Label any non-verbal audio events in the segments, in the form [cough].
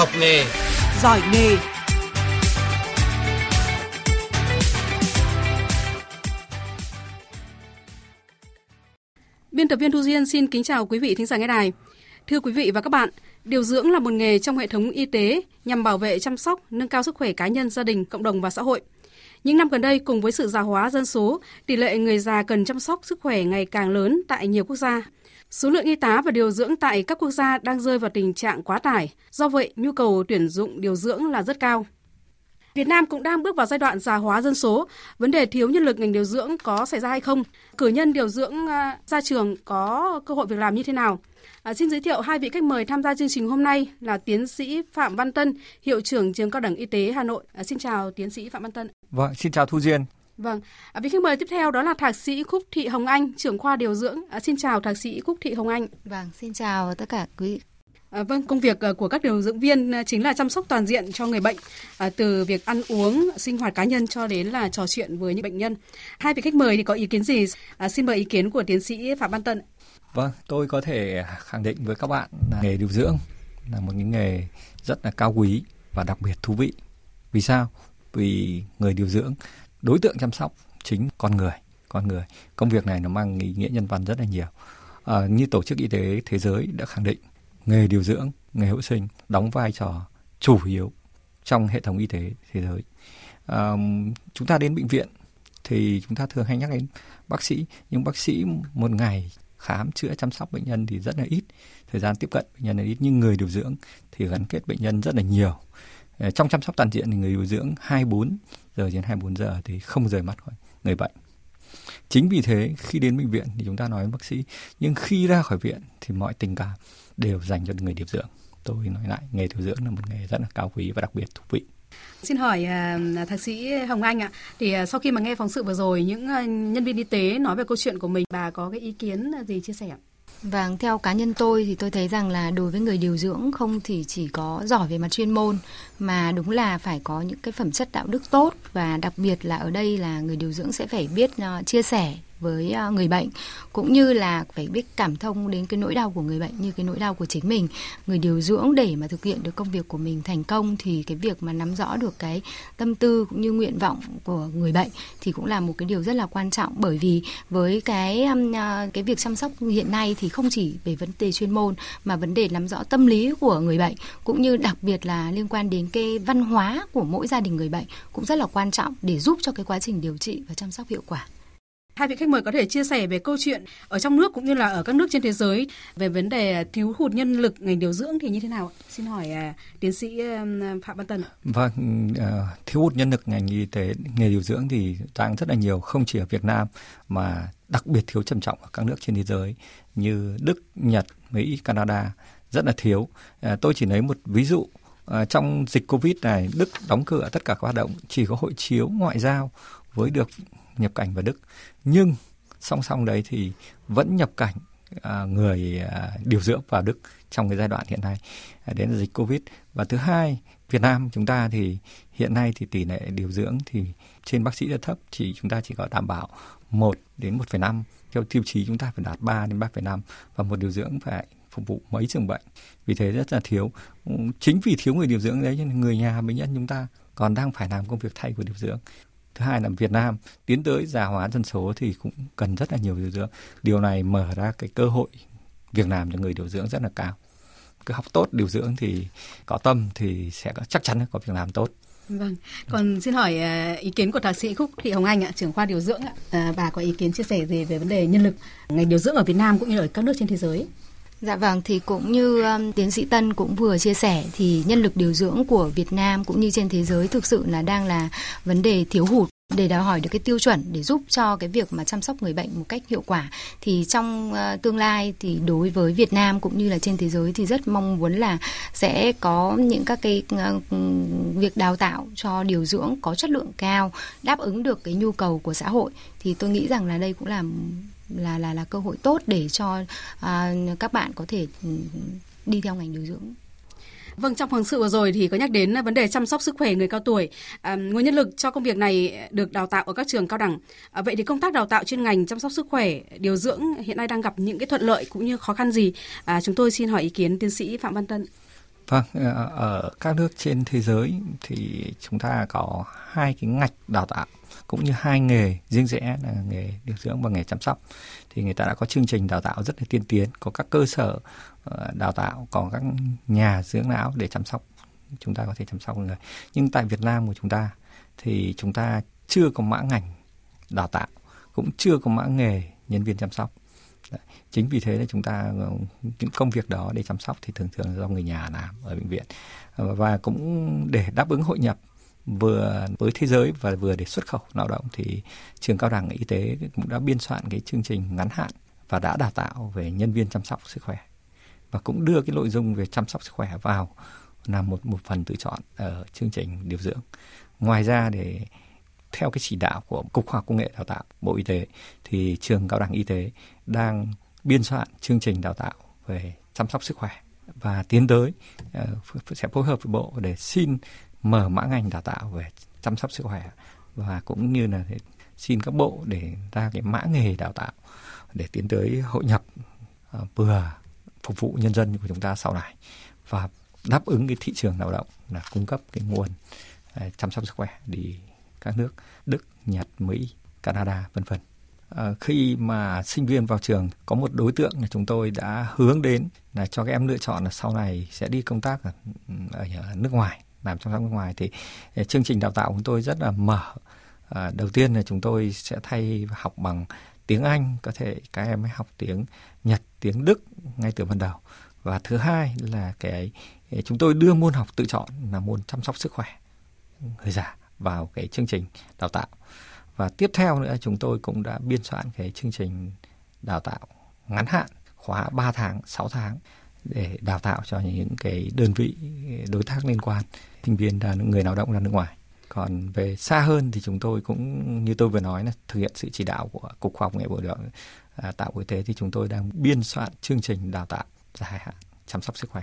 học nghề, giỏi nghề. Biên tập viên Thu Duyên xin kính chào quý vị thính giả nghe đài. Thưa quý vị và các bạn, điều dưỡng là một nghề trong hệ thống y tế nhằm bảo vệ chăm sóc, nâng cao sức khỏe cá nhân, gia đình, cộng đồng và xã hội. Những năm gần đây, cùng với sự già hóa dân số, tỷ lệ người già cần chăm sóc sức khỏe ngày càng lớn tại nhiều quốc gia. Số lượng y tá và điều dưỡng tại các quốc gia đang rơi vào tình trạng quá tải, do vậy nhu cầu tuyển dụng điều dưỡng là rất cao. Việt Nam cũng đang bước vào giai đoạn già hóa dân số. Vấn đề thiếu nhân lực ngành điều dưỡng có xảy ra hay không? Cử nhân điều dưỡng à, ra trường có cơ hội việc làm như thế nào? À, xin giới thiệu hai vị khách mời tham gia chương trình hôm nay là tiến sĩ Phạm Văn Tân, hiệu trưởng trường cao đẳng y tế Hà Nội. À, xin chào tiến sĩ Phạm Văn Tân. Vâng, xin chào Thu Duyên. Vâng, à, vị khách mời tiếp theo đó là thạc sĩ Khúc Thị Hồng Anh, trưởng khoa điều dưỡng. À, xin chào thạc sĩ Khúc Thị Hồng Anh. Vâng, xin chào tất cả quý vị. À, vâng, công việc của các điều dưỡng viên chính là chăm sóc toàn diện cho người bệnh, à, từ việc ăn uống, sinh hoạt cá nhân cho đến là trò chuyện với những bệnh nhân. Hai vị khách mời thì có ý kiến gì? À, xin mời ý kiến của tiến sĩ Phạm Văn Tân. Vâng, tôi có thể khẳng định với các bạn là nghề điều dưỡng là một những nghề rất là cao quý và đặc biệt thú vị. Vì sao? Vì người điều dưỡng đối tượng chăm sóc chính con người con người. Công việc này nó mang ý nghĩa nhân văn rất là nhiều. À, như tổ chức y tế thế giới đã khẳng định nghề điều dưỡng nghề hữu sinh đóng vai trò chủ yếu trong hệ thống y tế thế giới. À, chúng ta đến bệnh viện thì chúng ta thường hay nhắc đến bác sĩ nhưng bác sĩ một ngày khám chữa chăm sóc bệnh nhân thì rất là ít thời gian tiếp cận bệnh nhân là ít nhưng người điều dưỡng thì gắn kết bệnh nhân rất là nhiều. Ờ, trong chăm sóc toàn diện thì người điều dưỡng 24 giờ đến 24 giờ thì không rời mắt khỏi người bệnh. Chính vì thế khi đến bệnh viện thì chúng ta nói với bác sĩ nhưng khi ra khỏi viện thì mọi tình cảm đều dành cho người điều dưỡng. Tôi nói lại nghề điều dưỡng là một nghề rất là cao quý và đặc biệt thú vị. Xin hỏi uh, thạc sĩ Hồng Anh ạ, thì uh, sau khi mà nghe phóng sự vừa rồi những uh, nhân viên y tế nói về câu chuyện của mình, bà có cái ý kiến gì chia sẻ ạ? Vâng, theo cá nhân tôi thì tôi thấy rằng là đối với người điều dưỡng không thì chỉ có giỏi về mặt chuyên môn mà đúng là phải có những cái phẩm chất đạo đức tốt và đặc biệt là ở đây là người điều dưỡng sẽ phải biết uh, chia sẻ với à, người bệnh, cũng như là phải biết cảm thông đến cái nỗi đau của người bệnh như cái nỗi đau của chính mình người điều dưỡng để mà thực hiện được công việc của mình thành công thì cái việc mà nắm rõ được cái tâm tư cũng như nguyện vọng của người bệnh thì cũng là một cái điều rất là quan trọng bởi vì với cái à, cái việc chăm sóc hiện nay thì không chỉ về vấn đề chuyên môn mà vấn đề nắm rõ tâm lý của người bệnh, cũng như đặc biệt là liên quan đến cái văn hóa của mỗi gia đình người bệnh cũng rất là quan trọng để giúp cho cái quá trình điều trị và chăm sóc hiệu quả. Hai vị khách mời có thể chia sẻ về câu chuyện ở trong nước cũng như là ở các nước trên thế giới về vấn đề thiếu hụt nhân lực ngành điều dưỡng thì như thế nào? Xin hỏi à, tiến sĩ Phạm Văn Tân. Vâng, à, thiếu hụt nhân lực ngành y tế nghề điều dưỡng thì đang rất là nhiều, không chỉ ở Việt Nam mà đặc biệt thiếu trầm trọng ở các nước trên thế giới như Đức, Nhật, Mỹ, Canada rất là thiếu. À, tôi chỉ lấy một ví dụ trong dịch Covid này Đức đóng cửa tất cả các hoạt động, chỉ có hội chiếu ngoại giao với được nhập cảnh vào Đức. Nhưng song song đấy thì vẫn nhập cảnh à, người à, điều dưỡng vào Đức trong cái giai đoạn hiện nay à, đến dịch Covid. Và thứ hai Việt Nam chúng ta thì hiện nay thì tỷ lệ điều dưỡng thì trên bác sĩ rất thấp chỉ chúng ta chỉ có đảm bảo 1 đến 1,5 theo tiêu chí chúng ta phải đạt 3 đến 3,5 và một điều dưỡng phải phục vụ mấy trường bệnh. Vì thế rất là thiếu. Chính vì thiếu người điều dưỡng đấy nên người nhà bệnh nhân chúng ta còn đang phải làm công việc thay của điều dưỡng thứ hai là Việt Nam tiến tới già hóa dân số thì cũng cần rất là nhiều điều dưỡng điều này mở ra cái cơ hội việc làm cho người điều dưỡng rất là cao cứ học tốt điều dưỡng thì có tâm thì sẽ có, chắc chắn có việc làm tốt Vâng, còn xin hỏi ờ, ý kiến của thạc sĩ Khúc Thị Hồng Anh ạ, trưởng khoa điều dưỡng ạ. À, bà có ý kiến chia sẻ gì về vấn đề nhân lực ngành điều dưỡng ở Việt Nam cũng như ở các nước trên thế giới? Dạ vâng, thì cũng như um, tiến sĩ Tân cũng vừa chia sẻ thì nhân lực điều dưỡng của Việt Nam cũng như trên thế giới thực sự là đang là vấn đề thiếu hụt. Để đòi hỏi được cái tiêu chuẩn để giúp cho cái việc mà chăm sóc người bệnh một cách hiệu quả thì trong uh, tương lai thì đối với Việt Nam cũng như là trên thế giới thì rất mong muốn là sẽ có những các cái uh, việc đào tạo cho điều dưỡng có chất lượng cao đáp ứng được cái nhu cầu của xã hội. Thì tôi nghĩ rằng là đây cũng là là là là cơ hội tốt để cho à, các bạn có thể ừ, đi theo ngành điều dưỡng. Vâng, trong phóng sự vừa rồi thì có nhắc đến vấn đề chăm sóc sức khỏe người cao tuổi. À, nguồn nhân lực cho công việc này được đào tạo ở các trường cao đẳng. À, vậy thì công tác đào tạo chuyên ngành chăm sóc sức khỏe, điều dưỡng hiện nay đang gặp những cái thuận lợi cũng như khó khăn gì? À, chúng tôi xin hỏi ý kiến tiến sĩ Phạm Văn Tân. Vâng, ờ, ở các nước trên thế giới thì chúng ta có hai cái ngạch đào tạo cũng như hai nghề riêng rẽ là nghề điều dưỡng và nghề chăm sóc, thì người ta đã có chương trình đào tạo rất là tiên tiến, có các cơ sở ờ, đào tạo, có các nhà dưỡng não để chăm sóc, chúng ta có thể chăm sóc người. Nhưng tại Việt Nam của chúng ta thì chúng ta chưa có mã ngành đào tạo, cũng chưa có mã nghề nhân viên chăm sóc. Chính vì thế là chúng ta ờ, những công việc đó để chăm sóc thì thường thường do người nhà làm ở bệnh viện. Ờ, và cũng để đáp ứng hội nhập vừa với thế giới và vừa để xuất khẩu lao động thì trường cao đẳng y tế cũng đã biên soạn cái chương trình ngắn hạn và đã đào tạo về nhân viên chăm sóc sức khỏe. Và cũng đưa cái nội dung về chăm sóc sức khỏe vào là một một phần tự chọn ở chương trình điều dưỡng. Ngoài ra để theo cái chỉ đạo của cục khoa học công nghệ đào tạo bộ y tế thì trường cao đẳng y tế đang biên soạn chương trình đào tạo về chăm sóc sức khỏe và tiến tới uh, sẽ phối hợp với bộ để xin mở mã ngành đào tạo về chăm sóc sức khỏe và cũng như là xin các bộ để ra cái mã nghề đào tạo để tiến tới hội nhập à, vừa phục vụ nhân dân của chúng ta sau này và đáp ứng cái thị trường lao động là cung cấp cái nguồn à, chăm sóc sức khỏe đi các nước Đức, Nhật, Mỹ, Canada vân vân. À, khi mà sinh viên vào trường có một đối tượng là chúng tôi đã hướng đến là cho các em lựa chọn là sau này sẽ đi công tác ở, ừ, ở nước ngoài làm trong nước ngoài thì ờ, chương trình đào tạo của chúng tôi rất là mở. À, đầu tiên là chúng tôi sẽ thay học bằng tiếng Anh có thể các em mới học tiếng Nhật tiếng Đức ngay từ ban đầu. Và thứ hai là cái ờ, chúng tôi đưa môn học tự chọn là môn chăm sóc sức khỏe người già vào cái chương trình đào tạo. Và tiếp theo nữa chúng tôi cũng đã biên soạn cái chương trình đào tạo ngắn hạn khóa 3 tháng, 6 tháng để đào tạo cho những cái đơn vị đối tác liên quan, sinh viên là người lao động ra nước ngoài. Còn về xa hơn thì chúng tôi cũng như tôi vừa nói là thực hiện sự chỉ đạo của Cục Khoa học Nghệ bộ đào à, tạo y tế thì chúng tôi đang biên soạn chương trình đào tạo dài hạn chăm sóc sức khỏe.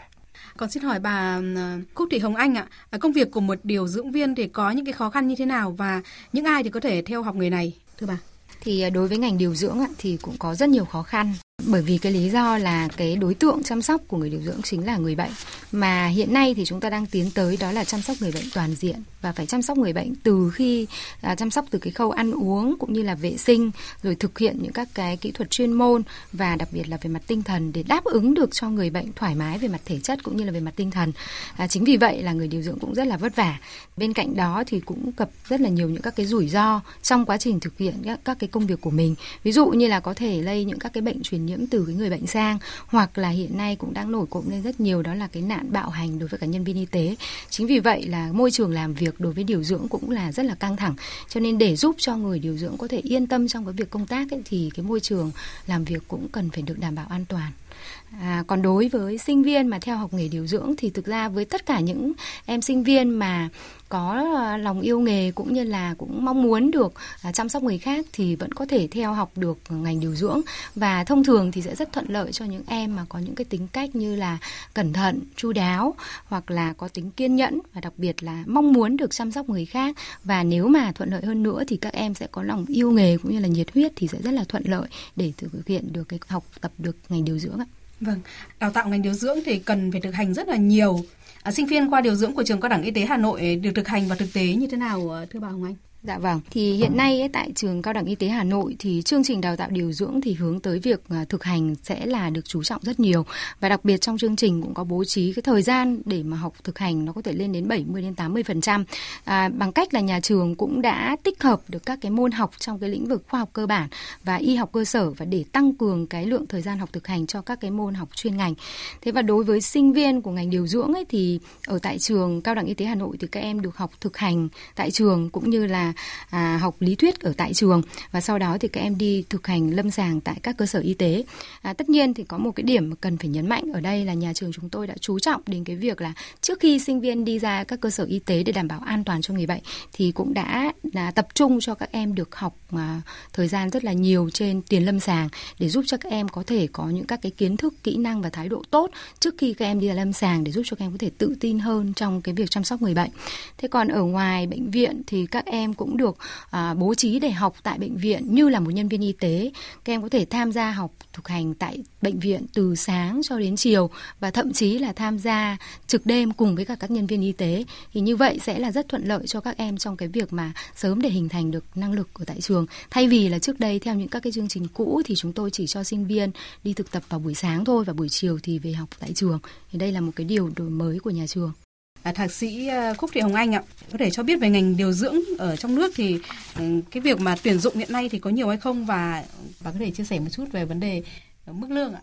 Còn xin hỏi bà à, Cúc Thị Hồng Anh ạ, à, công việc của một điều dưỡng viên thì có những cái khó khăn như thế nào và những ai thì có thể theo học nghề này thưa bà? Thì à, đối với ngành điều dưỡng thì cũng có rất nhiều khó khăn bởi vì cái lý do là cái đối tượng chăm sóc của người điều dưỡng chính là người bệnh. Mà hiện nay thì chúng ta đang tiến tới đó là chăm sóc người bệnh toàn diện và phải chăm sóc người bệnh từ khi à, chăm sóc từ cái khâu ăn uống cũng như là vệ sinh rồi thực hiện những các cái kỹ thuật chuyên môn và đặc biệt là về mặt tinh thần để đáp ứng được cho người bệnh thoải mái về mặt thể chất cũng như là về mặt tinh thần. À, chính vì vậy là người điều dưỡng cũng rất là vất vả. Bên cạnh đó thì cũng gặp rất là nhiều những các cái rủi ro trong quá trình thực hiện các, các cái công việc của mình. Ví dụ như là có thể lây những các cái bệnh truyền nhiễm từ cái người bệnh sang hoặc là hiện nay cũng đang nổi cộm lên rất nhiều đó là cái nạn bạo hành đối với cả nhân viên y tế. Chính vì vậy là môi trường làm việc đối với điều dưỡng cũng là rất là căng thẳng. Cho nên để giúp cho người điều dưỡng có thể yên tâm trong cái việc công tác ấy, thì cái môi trường làm việc cũng cần phải được đảm bảo an toàn. À, còn đối với sinh viên mà theo học nghề điều dưỡng thì thực ra với tất cả những em sinh viên mà có ờ, lòng yêu nghề cũng như là cũng mong muốn được à, chăm sóc người khác thì vẫn có thể theo học được ngành điều dưỡng và thông thường thì sẽ rất thuận lợi cho những em mà có những cái tính cách như là cẩn thận, chu đáo hoặc là có tính kiên nhẫn và đặc biệt là mong muốn được chăm sóc người khác và nếu mà thuận lợi hơn nữa thì các em sẽ có lòng yêu nghề cũng như là nhiệt huyết thì sẽ rất là thuận lợi để thực hiện được cái học tập được ngành điều dưỡng ạ. Vâng, đào tạo ngành điều dưỡng thì cần phải thực hành rất là nhiều. À, sinh viên khoa điều dưỡng của trường cao đẳng y tế Hà Nội ờ, được thực hành và thực tế như thế nào ờ, thưa bà Hồng Anh? Dạ vâng, thì hiện nay ấy, tại trường cao đẳng y tế Hà Nội thì chương trình đào tạo điều dưỡng thì hướng tới việc à, thực hành sẽ là được chú trọng rất nhiều. Và đặc biệt trong chương trình cũng có bố trí cái thời gian để mà học thực hành nó có thể lên đến 70 đến 80 phần trăm. À, bằng cách là nhà trường cũng đã tích hợp được các cái môn học trong cái lĩnh vực khoa học cơ bản và y học cơ sở và để tăng cường cái lượng thời gian học thực hành cho các cái môn học chuyên ngành. Thế và đối với sinh viên của ngành điều dưỡng ấy thì ở tại trường cao đẳng y tế Hà Nội thì các em được học thực hành tại trường cũng như là à, học lý thuyết ở tại trường và sau đó thì các em đi thực hành lâm sàng tại các cơ sở y tế. À, tất nhiên thì có một cái điểm mà cần phải nhấn mạnh ở đây là nhà trường chúng tôi đã chú trọng đến cái việc là trước khi sinh viên đi ra các cơ sở y tế để đảm bảo an toàn cho người bệnh thì cũng đã là tập trung cho các em được học à, thời gian rất là nhiều trên tiền lâm sàng để giúp cho các em có thể có những các cái kiến thức, kỹ năng và thái độ tốt trước khi các em đi ra lâm sàng để giúp cho các em có thể tự tin hơn trong cái việc chăm sóc người bệnh. Thế còn ở ngoài bệnh viện thì các em cũng cũng được à, bố trí để học tại bệnh viện như là một nhân viên y tế. Các em có thể tham gia học thực hành tại bệnh viện từ sáng cho đến chiều và thậm chí là tham gia trực đêm cùng với cả các nhân viên y tế. Thì như vậy sẽ là rất thuận lợi cho các em trong cái việc mà sớm để hình thành được năng lực ở tại trường. Thay vì là trước đây theo những các cái chương trình cũ thì chúng tôi chỉ cho sinh viên đi thực tập vào buổi sáng thôi và buổi chiều thì về học tại trường. Thì đây là một cái điều đổi mới của nhà trường. À, thạc sĩ à, Khúc Thị Hồng Anh ạ, có thể cho biết về ngành điều dưỡng ở trong nước thì ừ, cái việc mà tuyển dụng hiện nay thì có nhiều hay không và và có thể chia sẻ một chút về vấn đề ờ, mức lương ạ?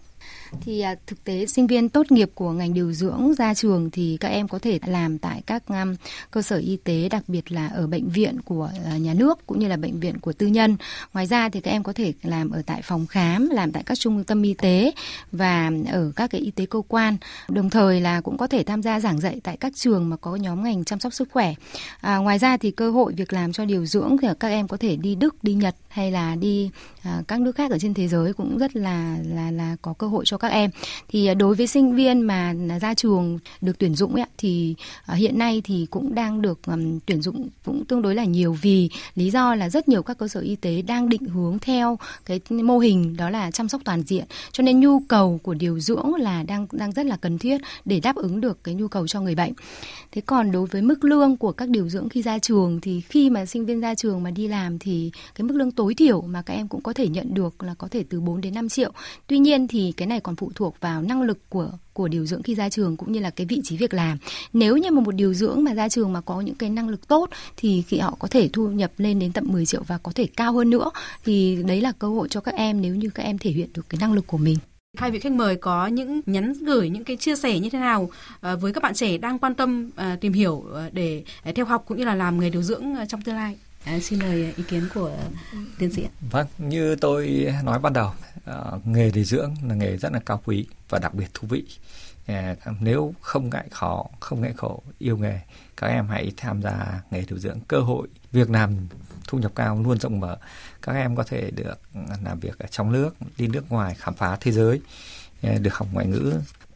Thì à, thực tế sinh viên tốt nghiệp của ngành điều dưỡng ra trường thì các em có thể làm tại các um, cơ sở y tế đặc biệt là ở bệnh viện của uh, nhà nước cũng như là bệnh viện của tư nhân. Ngoài ra thì các em có thể làm ở tại phòng khám làm tại các trung tâm y tế và ở các cái y tế cơ quan. Đồng thời là cũng có thể tham gia giảng dạy tại các trường mà có nhóm ngành chăm sóc sức khỏe. À, ngoài ra thì cơ hội việc làm cho điều dưỡng thì các em có thể đi đức đi nhật hay là đi à, các nước khác ở trên thế giới cũng rất là là là có cơ hội cho các các em. Thì à, đối với sinh viên mà à, ra trường được tuyển dụng ấy, thì à, hiện nay thì cũng đang được um, tuyển dụng cũng tương đối là nhiều vì lý do là rất nhiều các cơ sở y tế đang định hướng theo cái mô hình đó là chăm sóc toàn diện. Cho nên nhu cầu của điều dưỡng là đang đang rất là cần thiết để đáp ứng được cái nhu cầu cho người bệnh. Thế còn đối với mức lương của các điều dưỡng khi ra trường thì khi mà sinh viên ra trường mà đi làm thì cái mức lương tối thiểu mà các em cũng có thể nhận được là có thể từ 4 đến 5 triệu. Tuy nhiên thì cái này còn phụ thuộc vào năng lực của của điều dưỡng khi ra trường cũng như là cái vị trí việc làm. Nếu như mà một điều dưỡng mà ra trường mà có những cái năng lực tốt thì khi họ có thể thu nhập lên đến tận 10 triệu và có thể cao hơn nữa, thì đấy là cơ hội cho các em nếu như các em thể hiện được cái năng lực của mình. Hai vị khách mời có những nhắn gửi, những cái chia sẻ như thế nào ờ, với các bạn trẻ đang quan tâm ờ, tìm hiểu ờ, để theo học cũng như là làm nghề điều dưỡng trong tương lai? À, xin mời à, ý kiến của tiến sĩ. Vâng, như tôi nói ban đầu, uh, nghề điều dưỡng là nghề rất là cao quý và đặc biệt thú vị. À, nếu không ngại khó, không ngại khổ, yêu nghề, các em hãy tham gia nghề điều dưỡng. Cơ hội việc làm thu nhập cao luôn rộng mở. Các em có thể được làm việc ở trong nước, đi nước ngoài khám phá thế giới, được học ngoại ngữ,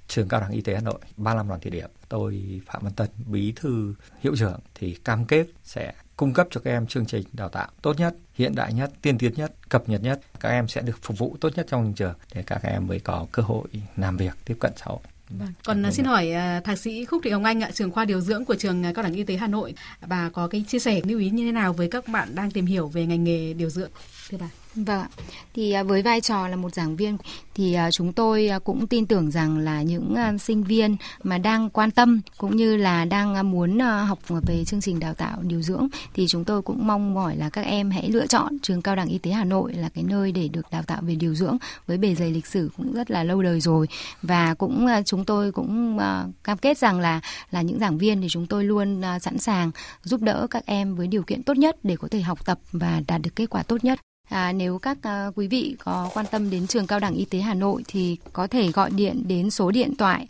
trường cao đẳng y tế Hà Nội 35 đoàn thị điểm tôi Phạm Văn Tân bí thư hiệu trưởng thì cam kết sẽ cung cấp cho các em chương trình đào tạo tốt nhất, hiện đại nhất, tiên tiến nhất, cập nhật nhất. Các em sẽ được phục vụ tốt nhất trong trường để các em mới có cơ hội làm việc tiếp cận xã hội. Vâng. Còn à, xin hỏi uh, thạc sĩ Khúc Thị Hồng Anh ạ, trường khoa điều dưỡng của trường à, Cao đẳng Y tế Hà Nội, bà có cái chia sẻ lưu ý như thế nào với các bạn đang tìm hiểu về ngành nghề điều dưỡng thưa bà? Vâng, thì à, với vai trò là một giảng viên thì à, chúng tôi à, cũng tin tưởng rằng là những sinh viên mà đang quan tâm cũng như là đang muốn học về chương trình đào tạo điều dưỡng thì chúng tôi cũng mong mỏi là các em hãy lựa chọn trường cao đẳng y tế Hà Nội là cái nơi để được đào tạo về điều dưỡng với bề dày lịch sử cũng rất là lâu đời rồi và cũng chúng tôi cũng cam kết rằng là là những giảng viên thì chúng tôi luôn sẵn sàng giúp đỡ các em với điều kiện tốt nhất để có thể học tập và đạt được kết quả tốt nhất. À, nếu các à, quý vị có quan tâm đến trường cao đẳng y tế Hà Nội thì có thể gọi điện đến số điện thoại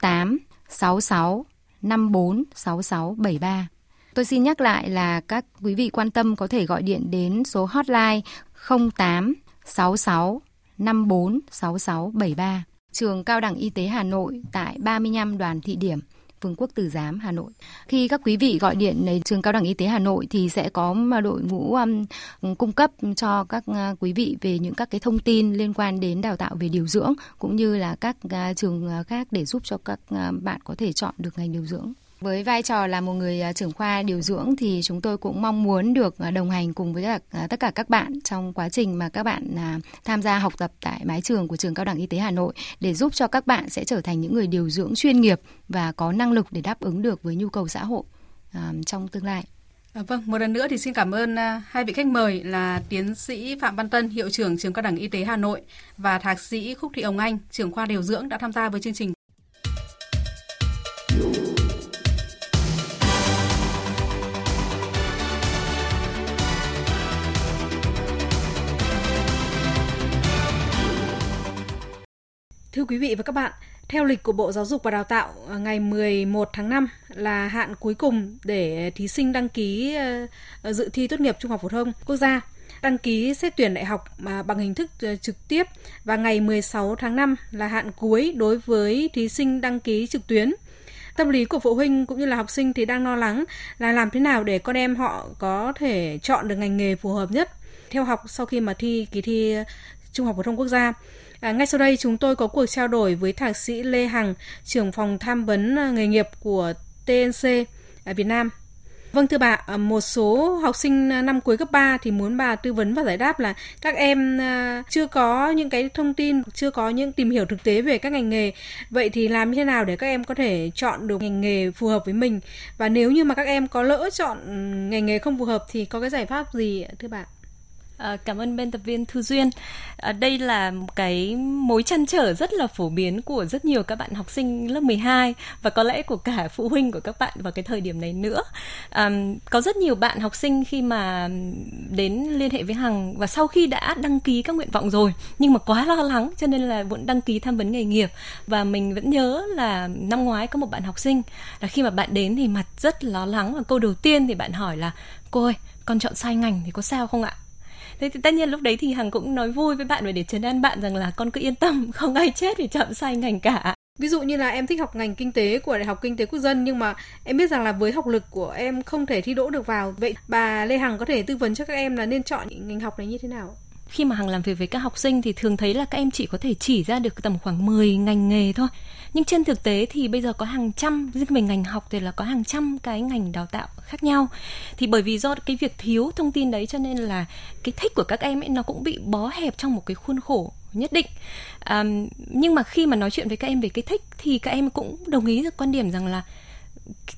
08 66 54 66 73. Tôi xin nhắc lại là các quý vị quan tâm có thể gọi điện đến số hotline 08 66 54 66 73. Trường Cao đẳng Y tế Hà Nội tại 35 đoàn thị điểm Vương quốc Từ Giám, Hà Nội. Khi các quý vị gọi điện đến trường cao đẳng y tế Hà Nội thì sẽ có đội ngũ um, cung cấp cho các uh, quý vị về những các cái thông tin liên quan đến đào tạo về điều dưỡng cũng như là các uh, trường uh, khác để giúp cho các uh, bạn có thể chọn được ngành điều dưỡng. Với vai trò là một người à, trưởng khoa điều dưỡng thì chúng tôi cũng mong muốn được à, đồng hành cùng với à, tất cả các bạn trong quá trình mà các bạn tham gia học tập tại mái trường của trường cao đẳng y tế Hà Nội để giúp cho các bạn sẽ trở thành những người điều dưỡng chuyên nghiệp và có năng lực để đáp ứng được với nhu cầu xã hội trong tương lai. À, vâng, một lần nữa thì xin cảm ơn hai vị khách mời là tiến sĩ Phạm Văn Tân, hiệu trưởng trường cao đẳng y tế Hà Nội và thạc sĩ Khúc Thị Hồng Anh, trưởng khoa điều dưỡng đã tham gia với chương trình. Thưa quý vị và các bạn, theo lịch của Bộ Giáo dục và Đào tạo, à, ngày 11 tháng 5 là hạn cuối cùng để thí sinh đăng ký ờ, dự thi tốt nghiệp trung học phổ thông quốc gia, đăng ký xét tuyển đại học à, bằng hình thức ờ, trực tiếp và ngày 16 tháng 5 là hạn cuối đối với thí sinh đăng ký trực tuyến. tâm lý của phụ huynh cũng như là học sinh thì đang lo lắng là làm thế nào để con em họ có thể chọn được ngành nghề phù hợp nhất theo học sau khi mà thi kỳ thi Trung học phổ thông quốc gia. À, ngay sau đây chúng tôi có cuộc trao đổi với thạc sĩ Lê Hằng, trưởng phòng tham vấn à, nghề nghiệp của TNC ở à, Việt Nam. Vâng thưa bà, à, một số học sinh năm cuối cấp 3 thì muốn bà tư vấn và giải đáp là các em chưa có những cái thông tin, chưa có những tìm hiểu thực tế về các ngành nghề. Vậy thì làm như thế nào để các em có thể chọn được ngành nghề phù hợp với mình? Và nếu như mà các em có lỡ chọn ngành nghề không phù hợp thì có cái giải pháp gì thưa bà? À, cảm ơn biên tập viên Thư Duyên. À, đây là một cái mối chăn trở rất là phổ biến của rất nhiều các bạn học sinh lớp 12 và có lẽ của cả phụ huynh của các bạn vào cái thời điểm này nữa. À, có rất nhiều bạn học sinh khi mà đến liên hệ với Hằng và sau khi đã đăng ký các nguyện vọng rồi nhưng mà quá lo lắng cho nên là vẫn đăng ký tham vấn nghề nghiệp và mình vẫn nhớ là năm ngoái có một bạn học sinh là khi mà bạn đến thì mặt rất lo lắng và câu đầu tiên thì bạn hỏi là cô ơi con chọn sai ngành thì có sao không ạ? Thế thì tất nhiên lúc đấy thì hằng cũng nói vui với bạn và để trấn an bạn rằng là con cứ yên tâm, [laughs] không ai chết vì chậm sai ngành cả Ví dụ như là em thích học ngành kinh tế của Đại học Kinh tế Quốc dân, nhưng mà em biết rằng là với học lực của em không thể thi đỗ được vào. Vậy bà Lê Hằng có thể tư vấn cho các em là nên chọn những ngành học này như thế nào? Khi mà hằng làm việc với các học sinh thì thường thấy là các em chỉ có thể chỉ ra được tầm khoảng 10 ngành nghề thôi. Nhưng trên thực tế thì bây giờ có hàng trăm riêng về ngành học thì là có hàng trăm cái ngành đào tạo khác nhau. Thì bởi vì do cái việc thiếu thông tin đấy cho nên là cái thích của các em ấy nó cũng bị bó hẹp trong một cái khuôn khổ nhất định. À, nhưng mà khi mà nói chuyện với các em về cái thích thì các em cũng đồng ý được quan điểm rằng là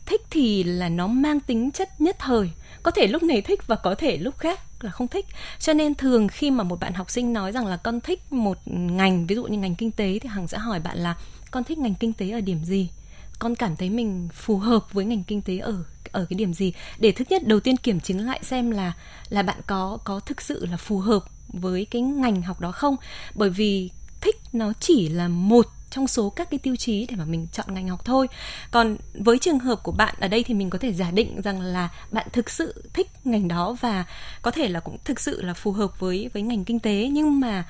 thích thì là nó mang tính chất nhất thời có thể lúc này thích và có thể lúc khác là không thích. Cho nên thường khi mà một bạn học sinh nói rằng là con thích một ngành, ví dụ như ngành kinh tế thì hằng sẽ hỏi bạn là, con thích ngành kinh tế ở điểm gì? Con cảm thấy mình phù hợp với ngành kinh tế ở ở cái điểm gì? Để thứ nhất, đầu tiên kiểm chứng lại xem là là bạn có có thực sự là phù hợp với cái ngành học đó không. Bởi vì thích nó chỉ là một trong số các cái tiêu chí để mà mình chọn ngành học thôi. Còn với trường hợp của bạn ở đây thì mình có thể giả định rằng là bạn thực sự thích ngành đó và có thể là cũng thực sự là phù hợp với với ngành kinh tế. Nhưng mà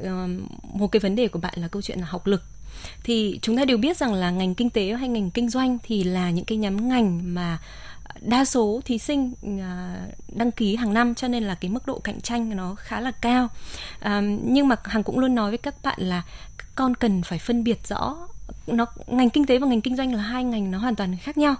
uh, một cái vấn đề của bạn là câu chuyện là học lực. Thì chúng ta đều biết rằng là ngành kinh tế hay ngành kinh doanh thì là những cái nhóm ngành mà đa số thí sinh à, đăng ký hàng năm cho nên là cái mức độ cạnh tranh nó khá là cao. À, nhưng mà hằng cũng luôn nói với các bạn là con cần phải phân biệt rõ. Nó ngành kinh tế và ngành kinh doanh là hai ngành nó hoàn toàn khác nhau.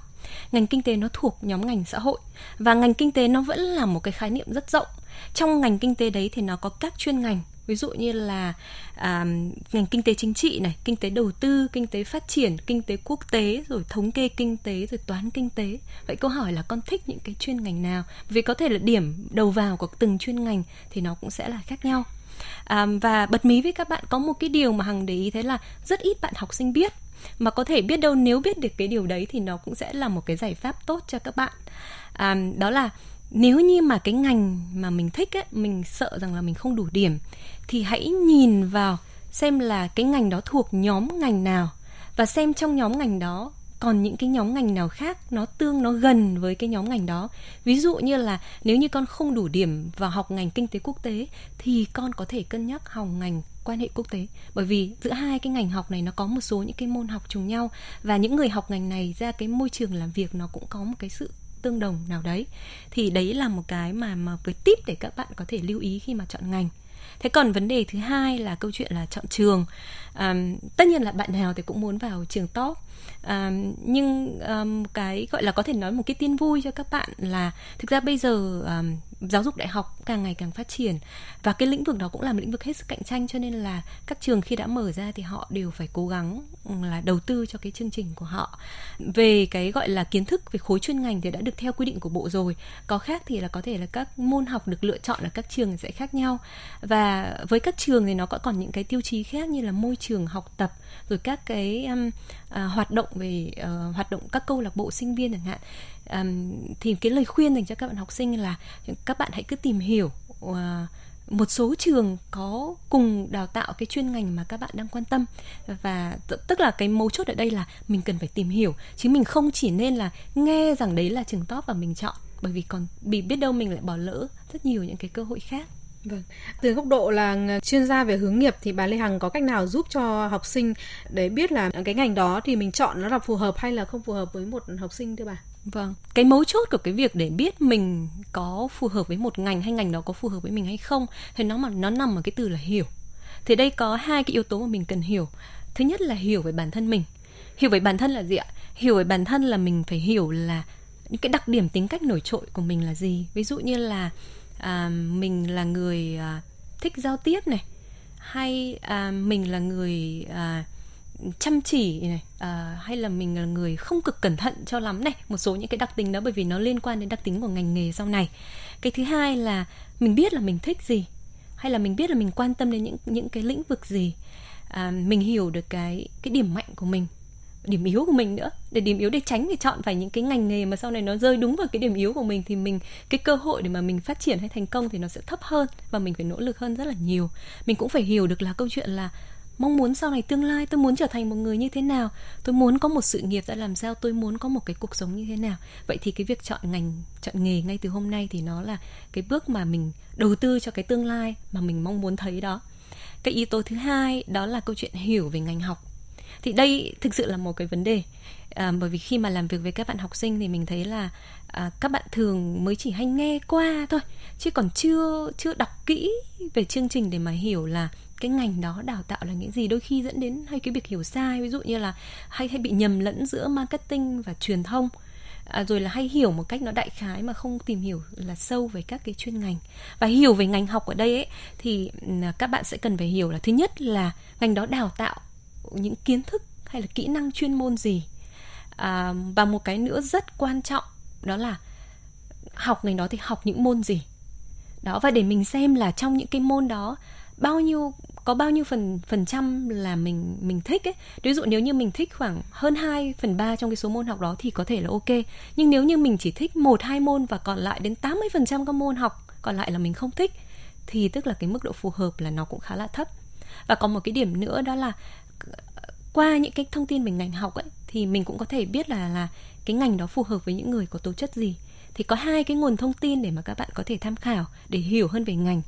Ngành kinh tế nó thuộc nhóm ngành xã hội và ngành kinh tế nó vẫn là một cái khái niệm rất rộng. Trong ngành kinh tế đấy thì nó có các chuyên ngành ví dụ như là à, ngành kinh tế chính trị này kinh tế đầu tư kinh tế phát triển kinh tế quốc tế rồi thống kê kinh tế rồi toán kinh tế. Vậy câu hỏi là con thích những cái chuyên ngành nào? Vì có thể là điểm đầu vào của từng chuyên ngành thì nó cũng sẽ là khác nhau à, và bật mí với các bạn có một cái điều mà hằng để ý thế là rất ít bạn học sinh biết. Mà có thể biết đâu nếu biết được cái điều đấy thì nó cũng sẽ là một cái giải pháp tốt cho các bạn. À, đó là nếu như mà cái ngành mà mình thích ấy, mình sợ rằng là mình không đủ điểm thì hãy nhìn vào xem là cái ngành đó thuộc nhóm ngành nào và xem trong nhóm ngành đó còn những cái nhóm ngành nào khác nó tương nó gần với cái nhóm ngành đó? Ví dụ như là nếu như con không đủ điểm vào học ngành kinh tế quốc tế thì con có thể cân nhắc học ngành quan hệ quốc tế. Bởi vì giữa hai cái ngành học này nó có một số những cái môn học trùng nhau và những người học ngành này ra cái môi trường làm việc nó cũng có một cái sự tương đồng nào đấy. Thì đấy là một cái mà mà với tip để các bạn có thể lưu ý khi mà chọn ngành. Thế còn vấn đề thứ hai là câu chuyện là chọn trường. À, tất nhiên là bạn nào thì cũng muốn vào trường top à, nhưng um, cái gọi là có thể nói một cái tin vui cho các bạn là thực ra bây giờ um, giáo dục đại học càng ngày càng phát triển và cái lĩnh vực đó cũng là một lĩnh vực hết sức cạnh tranh cho nên là các trường khi đã mở ra thì họ đều phải cố gắng là đầu tư cho cái chương trình của họ. Về cái gọi là kiến thức về khối chuyên ngành thì đã được theo quy định của bộ rồi. Có khác thì là có thể là các môn học được lựa chọn ở các trường sẽ khác nhau. Và với các trường thì nó có còn những cái tiêu chí khác như là môi trường học tập rồi các cái um, uh, hoạt hoạt động về uh, hoạt động các câu lạc bộ sinh viên chẳng hạn. Um, thì cái lời khuyên dành cho các bạn học sinh là các bạn hãy cứ tìm hiểu uh, một số trường có cùng đào tạo cái chuyên ngành mà các bạn đang quan tâm. Và t- tức là cái mấu chốt ở đây là mình cần phải tìm hiểu chứ mình không chỉ nên là nghe rằng đấy là trường top và mình chọn bởi vì còn bị biết đâu mình lại bỏ lỡ rất nhiều những cái cơ hội khác. Vâng. Từ góc độ là chuyên gia về hướng nghiệp thì bà Lê Hằng có cách nào giúp cho học sinh để biết là cái ngành đó thì mình chọn nó là phù hợp hay là không phù hợp với một học sinh thưa bà? Vâng, cái mấu chốt của cái việc để biết mình có phù hợp với một ngành hay ngành đó có phù hợp với mình hay không thì nó mà nó nằm ở cái từ là hiểu. Thì đây có hai cái yếu tố mà mình cần hiểu. Thứ nhất là hiểu về bản thân mình. Hiểu về bản thân là gì ạ? Hiểu về bản thân là mình phải hiểu là những cái đặc điểm tính cách nổi trội của mình là gì. Ví dụ như là à, mình là người à, thích giao tiếp này. Hay à, mình là người à, chăm chỉ này. À, hay là mình là người không cực cẩn thận cho lắm này. Một số những cái đặc tính đó bởi vì nó liên quan đến đặc tính của ngành nghề sau này. Cái thứ hai là mình biết là mình thích gì. Hay là mình biết là mình quan tâm đến những những cái lĩnh vực gì. À, mình hiểu được cái cái điểm mạnh của mình điểm yếu của mình nữa. Để điểm yếu để tránh để chọn phải những cái ngành nghề mà sau này nó rơi đúng vào cái điểm yếu của mình thì mình, cái cơ hội để mà mình phát triển hay thành công thì nó sẽ thấp hơn và mình phải nỗ lực hơn rất là nhiều. Mình cũng phải hiểu được là câu chuyện là mong muốn sau này tương lai tôi muốn trở thành một người như thế nào, tôi muốn có một sự nghiệp ra làm sao, tôi muốn có một cái cuộc sống như thế nào. Vậy thì cái việc chọn ngành, chọn nghề ngay từ hôm nay thì nó là cái bước mà mình đầu tư cho cái tương lai mà mình mong muốn thấy đó. Cái yếu tố thứ hai đó là câu chuyện hiểu về ngành học thì đây thực sự là một cái vấn đề. À, bởi vì khi mà làm việc với các bạn học sinh thì mình thấy là à, các bạn thường mới chỉ hay nghe qua thôi chứ còn chưa chưa đọc kỹ về chương trình để mà hiểu là cái ngành đó đào tạo là những gì. Đôi khi dẫn đến hay cái việc hiểu sai ví dụ như là hay hay bị nhầm lẫn giữa marketing và truyền thông. À, rồi là hay hiểu một cách nó đại khái mà không tìm hiểu là sâu về các cái chuyên ngành. Và hiểu về ngành học ở đây ấy thì ừ, các bạn sẽ cần phải hiểu là thứ nhất là ngành đó đào tạo những kiến thức hay là kỹ năng chuyên môn gì. À, và một cái nữa rất quan trọng đó là học ngành đó thì học những môn gì. Đó và để mình xem là trong những cái môn đó bao nhiêu có bao nhiêu phần phần trăm là mình mình thích ấy. Ví dụ nếu như mình thích khoảng hơn 2 phần 3 trong cái số môn học đó thì có thể là ok. Nhưng nếu như mình chỉ thích một hai môn và còn lại đến 80 phần trăm các môn học còn lại là mình không thích thì tức là cái mức độ phù hợp là nó cũng khá là thấp. Và còn một cái điểm nữa đó là qua những cái thông tin về ngành học ấy, thì mình cũng có thể biết là là cái ngành đó phù hợp với những người có tố chất gì. Thì có hai cái nguồn thông tin để mà các bạn có thể tham khảo, để hiểu hơn về ngành.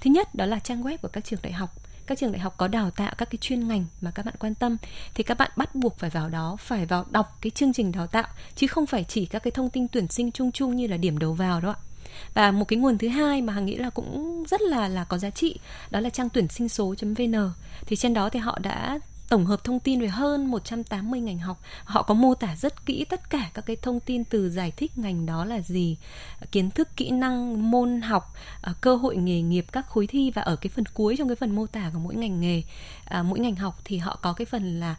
Thứ nhất, đó là trang web của các trường đại học. Các trường đại học có đào tạo các cái chuyên ngành mà các bạn quan tâm. Thì các bạn bắt buộc phải vào đó, phải vào đọc cái chương trình đào tạo, chứ không phải chỉ các cái thông tin tuyển sinh chung chung như là điểm đầu vào đó ạ và một cái nguồn thứ hai mà hằng nghĩ là cũng rất là là có giá trị đó là trang tuyển sinh số.vn thì trên đó thì họ đã tổng hợp thông tin về hơn 180 ngành học. Họ có mô tả rất kỹ tất cả các cái thông tin từ giải thích ngành đó là gì, kiến thức, kỹ năng, môn học, à, cơ hội nghề nghiệp, các khối thi và ở cái phần cuối trong cái phần mô tả của mỗi ngành nghề, à, mỗi ngành học thì họ có cái phần là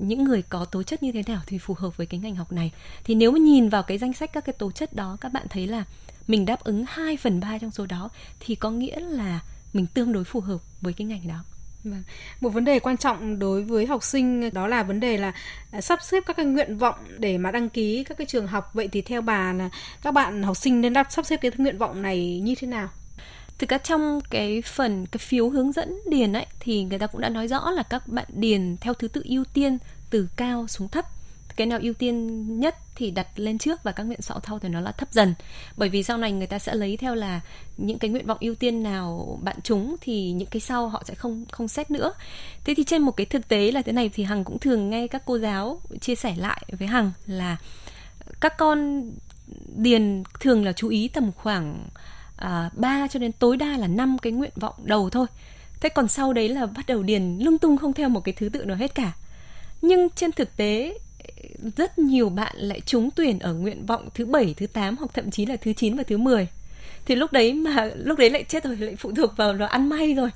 những người có tố chất như thế nào thì phù hợp với cái ngành học này. Thì nếu mà nhìn vào cái danh sách các cái tố chất đó các bạn thấy là mình đáp ứng 2 phần 3 trong số đó thì có nghĩa là mình tương đối phù hợp với cái ngành đó. Vâng. Một vấn đề quan trọng đối với học sinh đó là vấn đề là à, sắp xếp các cái nguyện vọng để mà đăng ký các cái trường học. Vậy thì theo bà là các bạn học sinh nên đáp sắp xếp cái nguyện vọng này như thế nào? Thực ra trong cái phần cái phiếu hướng dẫn điền ấy thì người ta cũng đã nói rõ là các bạn điền theo thứ tự ưu tiên từ cao xuống thấp cái nào ưu tiên nhất thì đặt lên trước và các nguyện vọng sau thì nó là thấp dần. Bởi vì sau này người ta sẽ lấy theo là những cái nguyện vọng ưu tiên nào bạn trúng thì những cái sau họ sẽ không không xét nữa. Thế thì trên một cái thực tế là thế này thì hằng cũng thường nghe các cô giáo chia sẻ lại với hằng là các con điền thường là chú ý tầm khoảng à, 3 cho đến tối đa là 5 cái nguyện vọng đầu thôi. Thế còn sau đấy là bắt đầu điền lung tung không theo một cái thứ tự nào hết cả. Nhưng trên thực tế rất nhiều bạn lại trúng tuyển ở nguyện vọng thứ bảy, thứ 8 hoặc thậm chí là thứ 9 và thứ 10 thì lúc đấy mà lúc đấy lại chết rồi lại phụ thuộc vào nó ăn may rồi.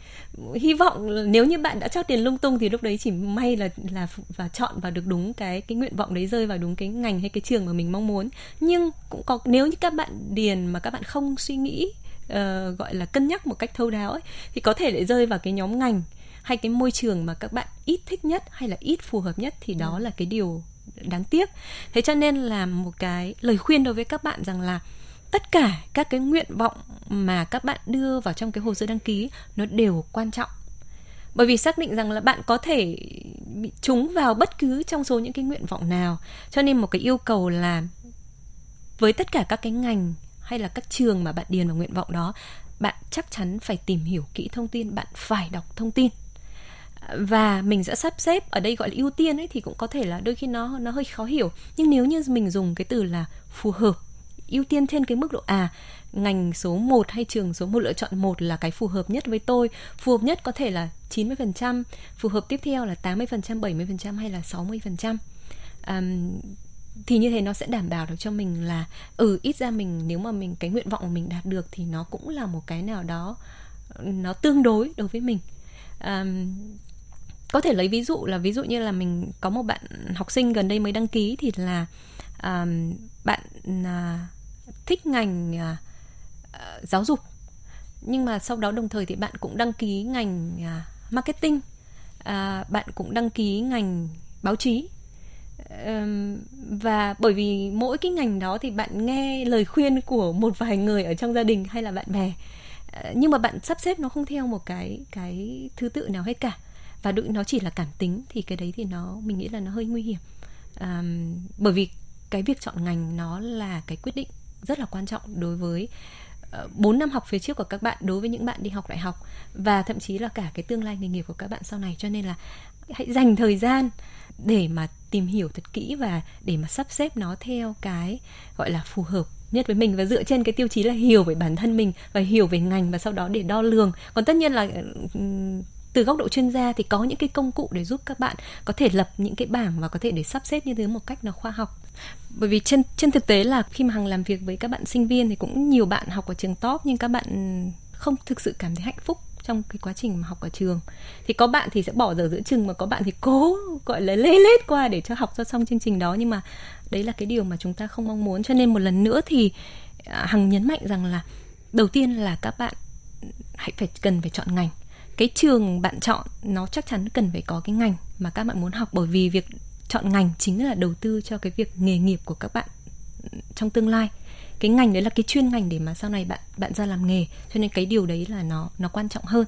Hy vọng nếu như bạn đã chót tiền lung tung thì lúc đấy chỉ may là là và chọn vào được đúng cái cái nguyện vọng đấy rơi vào đúng cái ngành hay cái trường mà mình mong muốn. Nhưng cũng có nếu như các bạn điền mà các bạn không suy nghĩ uh, gọi là cân nhắc một cách thấu đáo ấy thì có thể lại rơi vào cái nhóm ngành hay cái môi trường mà các bạn ít thích nhất hay là ít phù hợp nhất thì đó ừ. là cái điều đáng tiếc. Thế cho nên là một cái lời khuyên đối với các bạn rằng là tất cả các cái nguyện vọng mà các bạn đưa vào trong cái hồ sơ đăng ký, nó đều quan trọng. Bởi vì xác định rằng là bạn có thể bị trúng vào bất cứ trong số những cái nguyện vọng nào. Cho nên một cái yêu cầu là với tất cả các cái ngành hay là các trường mà bạn điền vào nguyện vọng đó, bạn chắc chắn phải tìm hiểu kỹ thông tin, bạn phải đọc thông tin và mình sẽ sắp xếp ở đây gọi là ưu tiên ấy thì cũng có thể là đôi khi nó nó hơi khó hiểu. Nhưng nếu như mình dùng cái từ là phù hợp ưu tiên trên cái mức độ à ngành số 1 hay trường số 1 lựa chọn một là cái phù hợp nhất với tôi phù hợp nhất có thể là 90% phù hợp tiếp theo là 80% 70% hay là 60% um, thì như thế nó sẽ đảm bảo được cho mình là ừ ít ra mình nếu mà mình cái nguyện vọng của mình đạt được thì nó cũng là một cái nào đó nó tương đối đối với mình. Um, có thể lấy ví dụ là ví dụ như là mình có một bạn học sinh gần đây mới đăng ký thì là um, bạn uh, thích ngành uh, giáo dục. Nhưng mà sau đó đồng thời thì bạn cũng đăng ký ngành uh, marketing. Uh, bạn cũng đăng ký ngành báo chí. Và bởi vì mỗi cái ngành đó thì bạn nghe lời khuyên của một vài người ở trong gia đình hay là bạn bè. Ờ, nhưng mà bạn sắp xếp nó không theo một cái cái thứ tự nào hết cả và đụng nó chỉ là cảm tính thì cái đấy thì nó mình nghĩ là nó hơi nguy hiểm. À, bởi vì cái việc chọn ngành nó là cái quyết định rất là quan trọng đối với ờ, bốn 4 năm học phía trước của các bạn đối với những bạn đi học đại học và thậm chí là cả cái tương lai nghề nghiệp của các bạn sau này. Cho nên là hãy dành thời gian để mà tìm hiểu thật kỹ và để mà sắp xếp nó theo cái gọi là phù hợp nhất với mình. Và dựa trên cái tiêu chí là hiểu về bản thân mình và hiểu về ngành và sau đó để đo lường. Còn tất nhiên là từ góc độ chuyên gia thì có những cái công cụ để giúp các bạn có thể lập những cái bảng và có thể để sắp xếp như thế một cách nó khoa học. Bởi vì trên trên thực tế là khi mà hằng làm việc với các bạn sinh viên thì cũng nhiều bạn học ở trường top nhưng các bạn không thực sự cảm thấy hạnh phúc trong cái quá trình mà học ở trường. Thì có bạn thì sẽ bỏ dở giữa chừng mà có bạn thì cố, gọi là, lê lết qua để cho học cho xong chương trình đó. Nhưng mà đấy là cái điều mà chúng ta không mong muốn. Cho nên một lần nữa thì à, hằng nhấn mạnh rằng là đầu tiên là các bạn hãy phải, cần phải chọn ngành cái trường bạn chọn, nó chắc chắn cần phải có cái ngành mà các bạn muốn học bởi vì việc chọn ngành chính là đầu tư cho cái việc nghề nghiệp của các bạn ừ, trong tương lai. Cái ngành đấy là cái chuyên ngành để mà sau này bạn bạn ra làm nghề, cho nên cái điều đấy là nó nó quan trọng hơn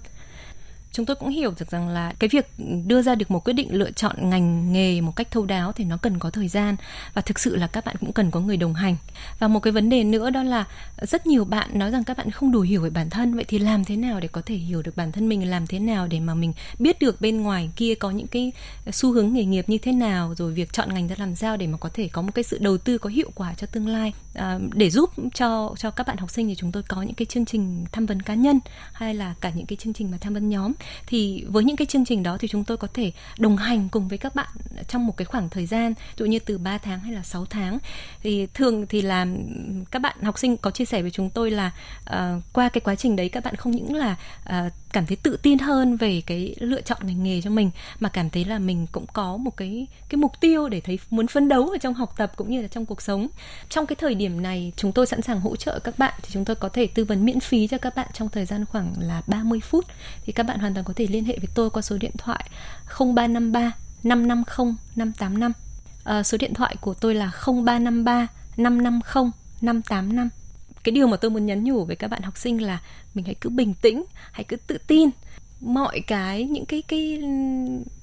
chúng tôi cũng hiểu được rằng là cái việc đưa ra được một quyết định lựa chọn ngành nghề một cách thấu đáo thì nó cần có thời gian. Và thực sự là các bạn cũng cần có người đồng hành. Và một cái vấn đề nữa đó là rất nhiều bạn nói rằng các bạn không đủ hiểu về bản thân. Vậy thì làm thế nào để có thể hiểu được bản thân mình? Làm thế nào để mà mình biết được bên ngoài kia có những cái xu hướng nghề nghiệp như thế nào? Rồi việc chọn ngành ra làm sao để mà có thể có một cái sự đầu tư có hiệu quả cho tương lai? À, để giúp cho cho các bạn học sinh thì chúng tôi có những cái chương trình tham vấn cá nhân hay là cả những cái chương trình mà tham vấn nhóm thì với những cái chương trình đó thì chúng tôi có thể đồng hành cùng với các bạn trong một cái khoảng thời gian dụ như từ 3 tháng hay là 6 tháng. Thì thường thì là các bạn học sinh có chia sẻ với chúng tôi là uh, qua cái quá trình đấy các bạn không những là uh, cảm thấy tự tin hơn về cái lựa chọn ngành nghề cho mình mà cảm thấy là mình cũng có một cái cái mục tiêu để thấy muốn phấn đấu ở trong học tập cũng như là trong cuộc sống. Trong cái thời điểm này chúng tôi sẵn sàng hỗ trợ các bạn thì chúng tôi có thể tư vấn miễn phí cho các bạn trong thời gian khoảng là 30 phút. Thì các bạn hoàn toàn có thể liên hệ với tôi qua số điện thoại 0353 550 585 à, số điện thoại của tôi là 0353 550 585 cái điều mà tôi muốn nhắn nhủ với các bạn học sinh là mình hãy cứ bình tĩnh hãy cứ tự tin. Mọi cái những cái cái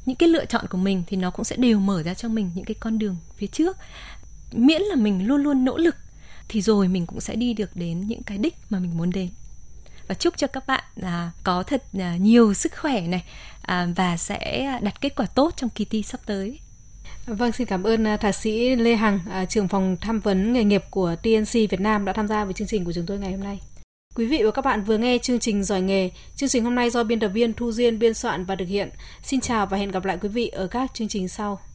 những cái lựa chọn của mình thì nó cũng sẽ đều mở ra cho mình những cái con đường phía trước. Miễn là mình luôn luôn nỗ lực thì rồi mình cũng sẽ đi được đến những cái đích mà mình muốn đến. Và chúc cho các bạn là có thật à, nhiều sức khỏe này à, và sẽ đạt kết quả tốt trong kỳ thi sắp tới. Vâng, xin cảm ơn à, thạc sĩ Lê Hằng, à, trưởng phòng tham vấn nghề nghiệp của TNC Việt Nam đã tham gia với chương trình của chúng tôi ngày hôm nay. Quý vị và các bạn vừa nghe chương trình Giỏi nghề. Chương trình hôm nay do biên tập viên Thu Duyên biên soạn và thực hiện. Xin chào và hẹn gặp lại quý vị ở các chương trình sau.